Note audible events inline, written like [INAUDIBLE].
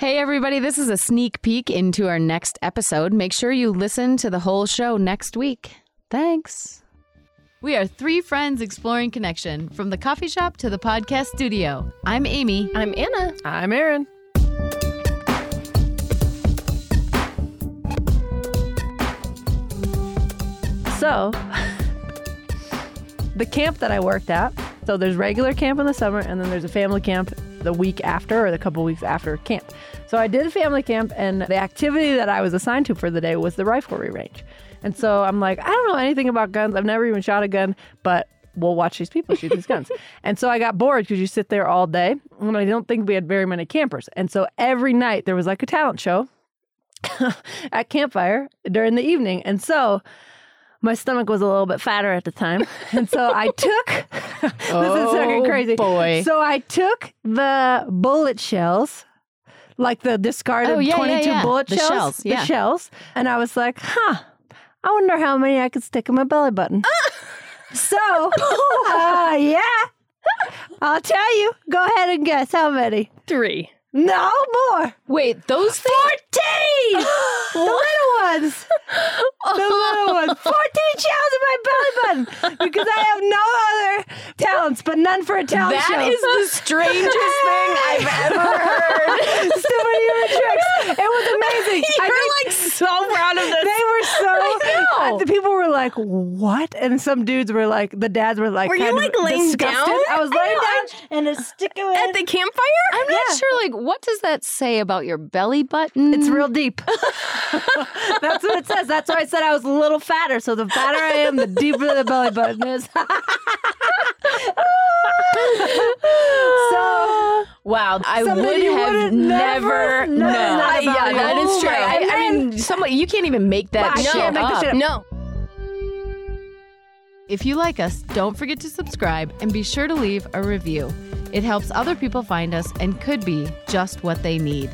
Hey, everybody, this is a sneak peek into our next episode. Make sure you listen to the whole show next week. Thanks. We are three friends exploring connection from the coffee shop to the podcast studio. I'm Amy. I'm Anna. I'm Aaron. So, [LAUGHS] the camp that I worked at, so there's regular camp in the summer, and then there's a family camp the week after or the couple weeks after camp. So I did a family camp, and the activity that I was assigned to for the day was the riflery range. And so I'm like, I don't know anything about guns. I've never even shot a gun, but we'll watch these people shoot these guns. [LAUGHS] and so I got bored because you sit there all day, and I don't think we had very many campers. And so every night there was like a talent show [LAUGHS] at campfire during the evening. And so my stomach was a little bit fatter at the time. And so I [LAUGHS] took [LAUGHS] this is fucking Oh, crazy. boy. So I took the bullet shells, like the discarded Oh, yeah, yeah, 22 yeah. bullet The shells, shells, the shells, and I was like, huh. I wonder how many I could stick in my belly button. [LAUGHS] so, [LAUGHS] uh, yeah, I'll tell you. Go ahead and guess how many. Three. No more. Wait, those things? 14! the little ones. The little ones. 14 shells in my belly button because I have no but none for a talent That show. is the strangest [LAUGHS] thing I've ever heard. Superhero tricks. It was amazing. [LAUGHS] I You're think like so proud of this. they were so. [LAUGHS] know. uh, the people were like, "What?" And some dudes were like, the dads were like, Were you, like, laying disgusted. down? I was I laying know, I- down and a stick of At the campfire? I'm not Yeah. sure, like, what does that say about your belly button? It's real deep. That's what it says. That's why I said I was a little fatter. So the fatter I am, the deeper the belly button is. So Wow, I would have never never known that yeah, that is true. I, I mean, somebody you can't even make that I shit make up. shit up. No. If you like us, don't forget to subscribe and be sure to leave a review. It helps other people find us and could be just what they need.